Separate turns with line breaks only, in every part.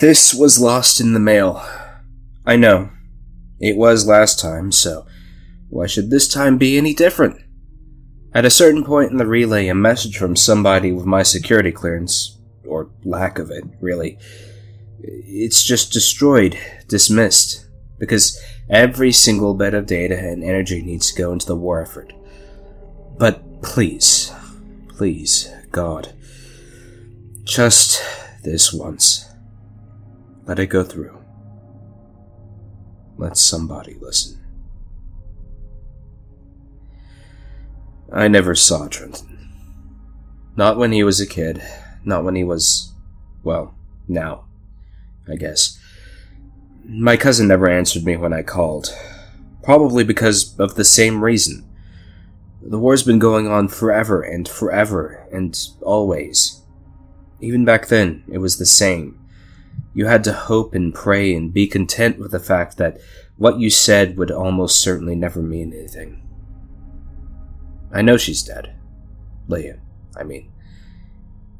This was lost in the mail. I know. It was last time, so why should this time be any different? At a certain point in the relay, a message from somebody with my security clearance, or lack of it, really, it's just destroyed, dismissed, because every single bit of data and energy needs to go into the war effort. But please, please, God, just this once. Let it go through. Let somebody listen. I never saw Trenton. Not when he was a kid. Not when he was, well, now, I guess. My cousin never answered me when I called. Probably because of the same reason. The war's been going on forever and forever and always. Even back then, it was the same. You had to hope and pray and be content with the fact that what you said would almost certainly never mean anything. I know she's dead. Leah, I mean.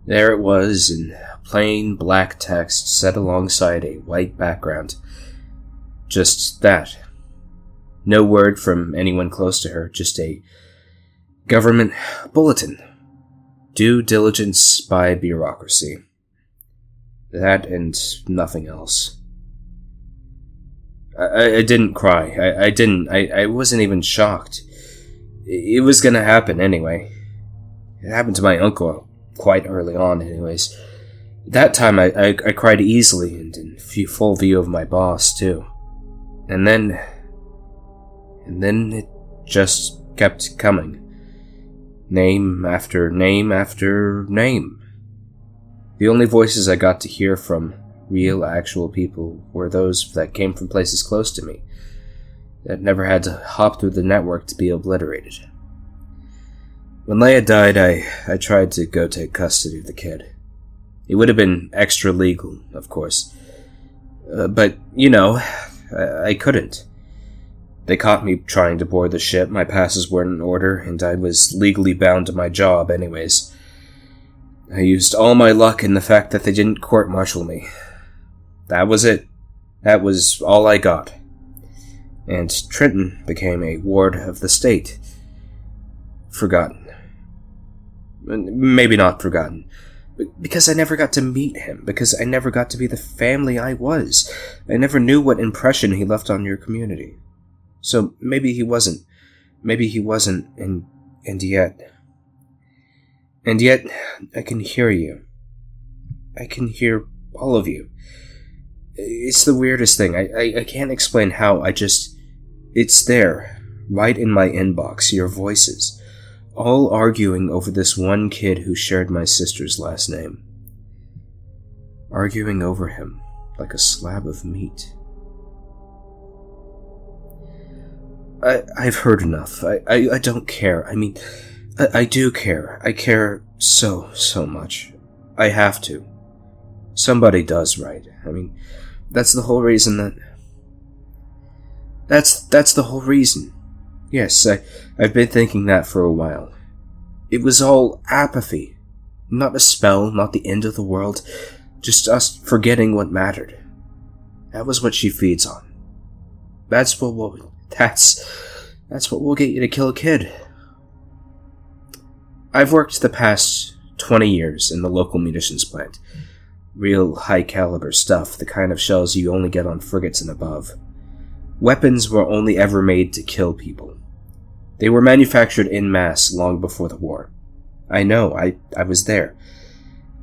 There it was in plain black text set alongside a white background. Just that. No word from anyone close to her, just a government bulletin. Due diligence by bureaucracy. That and nothing else. I, I didn't cry. I, I didn't. I, I wasn't even shocked. It was gonna happen anyway. It happened to my uncle quite early on, anyways. That time I, I, I cried easily and in full view of my boss, too. And then. And then it just kept coming. Name after name after name. The only voices I got to hear from real, actual people were those that came from places close to me, that never had to hop through the network to be obliterated. When Leia died, I, I tried to go take custody of the kid. It would have been extra legal, of course. Uh, but, you know, I, I couldn't. They caught me trying to board the ship, my passes weren't in order, and I was legally bound to my job anyways. I used all my luck in the fact that they didn't court martial me. That was it. That was all I got. And Trenton became a ward of the state. Forgotten. Maybe not forgotten. Because I never got to meet him. Because I never got to be the family I was. I never knew what impression he left on your community. So maybe he wasn't. Maybe he wasn't, and and yet. And yet, I can hear you. I can hear all of you. It's the weirdest thing. I, I, I can't explain how. I just. It's there, right in my inbox, your voices, all arguing over this one kid who shared my sister's last name. Arguing over him like a slab of meat. I, I've heard enough. I, I, I don't care. I mean, I, I do care. I care so, so much. I have to. Somebody does, right? I mean, that's the whole reason that. That's that's the whole reason. Yes, I, I've been thinking that for a while. It was all apathy. Not a spell, not the end of the world, just us forgetting what mattered. That was what she feeds on. That's what will that's that's what will get you to kill a kid. I've worked the past 20 years in the local munitions plant. Real high caliber stuff, the kind of shells you only get on frigates and above. Weapons were only ever made to kill people. They were manufactured in mass long before the war. I know, I, I was there.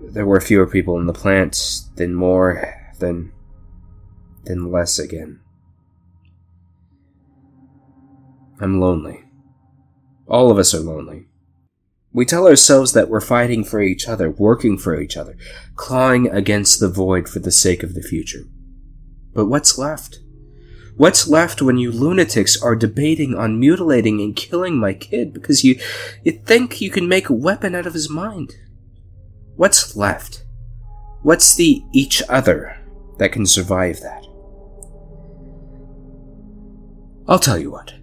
There were fewer people in the plant, then more, then. then less again. I'm lonely. All of us are lonely. We tell ourselves that we're fighting for each other, working for each other, clawing against the void for the sake of the future. But what's left? What's left when you lunatics are debating on mutilating and killing my kid because you, you think you can make a weapon out of his mind? What's left? What's the each other that can survive that? I'll tell you what.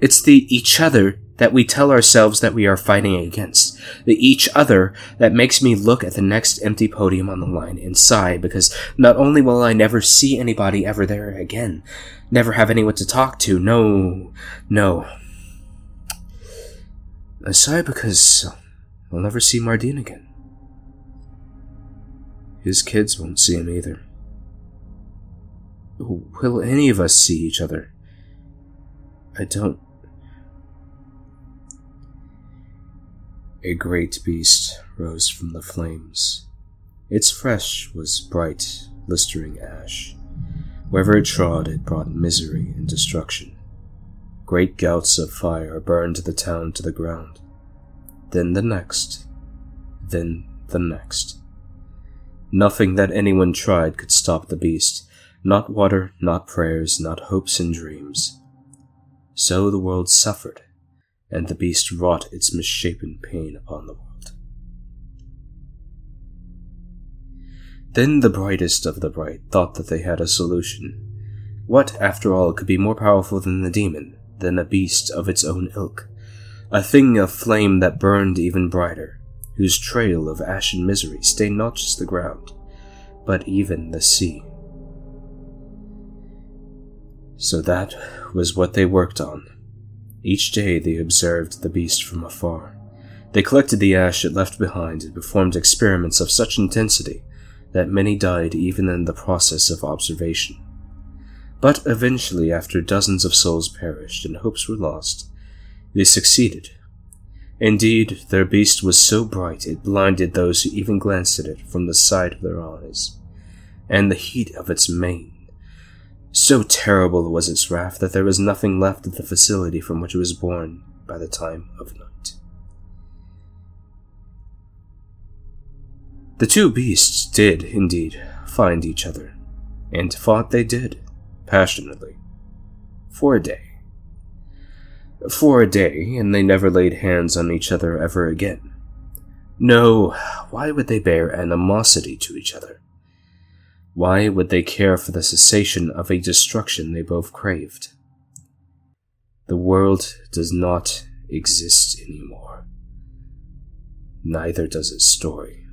It's the each other that we tell ourselves that we are fighting against. the each other that makes me look at the next empty podium on the line and sigh because not only will I never see anybody ever there again, never have anyone to talk to, no, no. I sigh because I'll never see Mardine again. His kids won't see him either. Will any of us see each other? I don't. A great beast rose from the flames. Its flesh was bright, blistering ash. Wherever it trod, it brought misery and destruction. Great gouts of fire burned the town to the ground. Then the next. Then the next. Nothing that anyone tried could stop the beast. Not water, not prayers, not hopes and dreams. So the world suffered and the beast wrought its misshapen pain upon the world. Then the brightest of the bright thought that they had a solution. What, after all, could be more powerful than the demon, than a beast of its own ilk? A thing of flame that burned even brighter, whose trail of ashen misery stained not just the ground, but even the sea. So that was what they worked on each day they observed the beast from afar. They collected the ash it left behind and performed experiments of such intensity that many died even in the process of observation. But eventually, after dozens of souls perished and hopes were lost, they succeeded. Indeed, their beast was so bright it blinded those who even glanced at it from the side of their eyes, and the heat of its mane so terrible was its wrath that there was nothing left of the facility from which it was born by the time of night. The two beasts did, indeed, find each other, and fought they did, passionately, for a day. For a day, and they never laid hands on each other ever again. No, why would they bear animosity to each other? Why would they care for the cessation of a destruction they both craved? The world does not exist anymore. Neither does its story.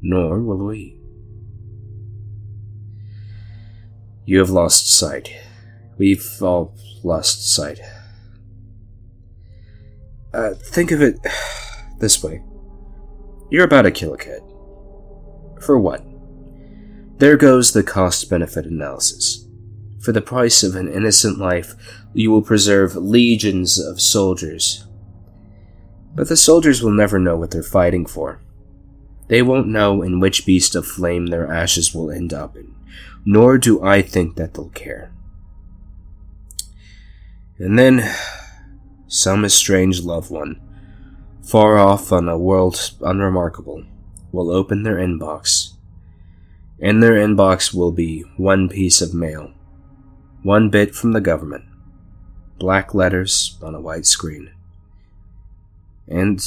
Nor will we. You have lost sight. We've all lost sight. Uh, think of it this way. You're about to kill a kid. For what? There goes the cost benefit analysis. For the price of an innocent life, you will preserve legions of soldiers. But the soldiers will never know what they're fighting for. They won't know in which beast of flame their ashes will end up in, nor do I think that they'll care. And then, some estranged loved one, far off on a world unremarkable, will open their inbox in their inbox will be one piece of mail, one bit from the government, black letters on a white screen, and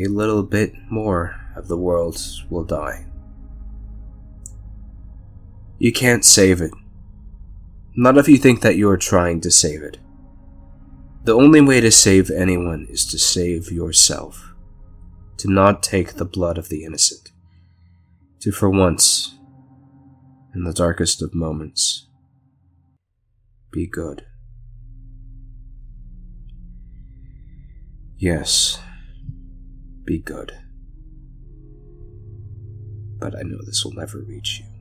a little bit more of the world will die. You can't save it. Not if you think that you are trying to save it. The only way to save anyone is to save yourself. To not take the blood of the innocent. To for once in the darkest of moments. Be good. Yes, be good. But I know this will never reach you.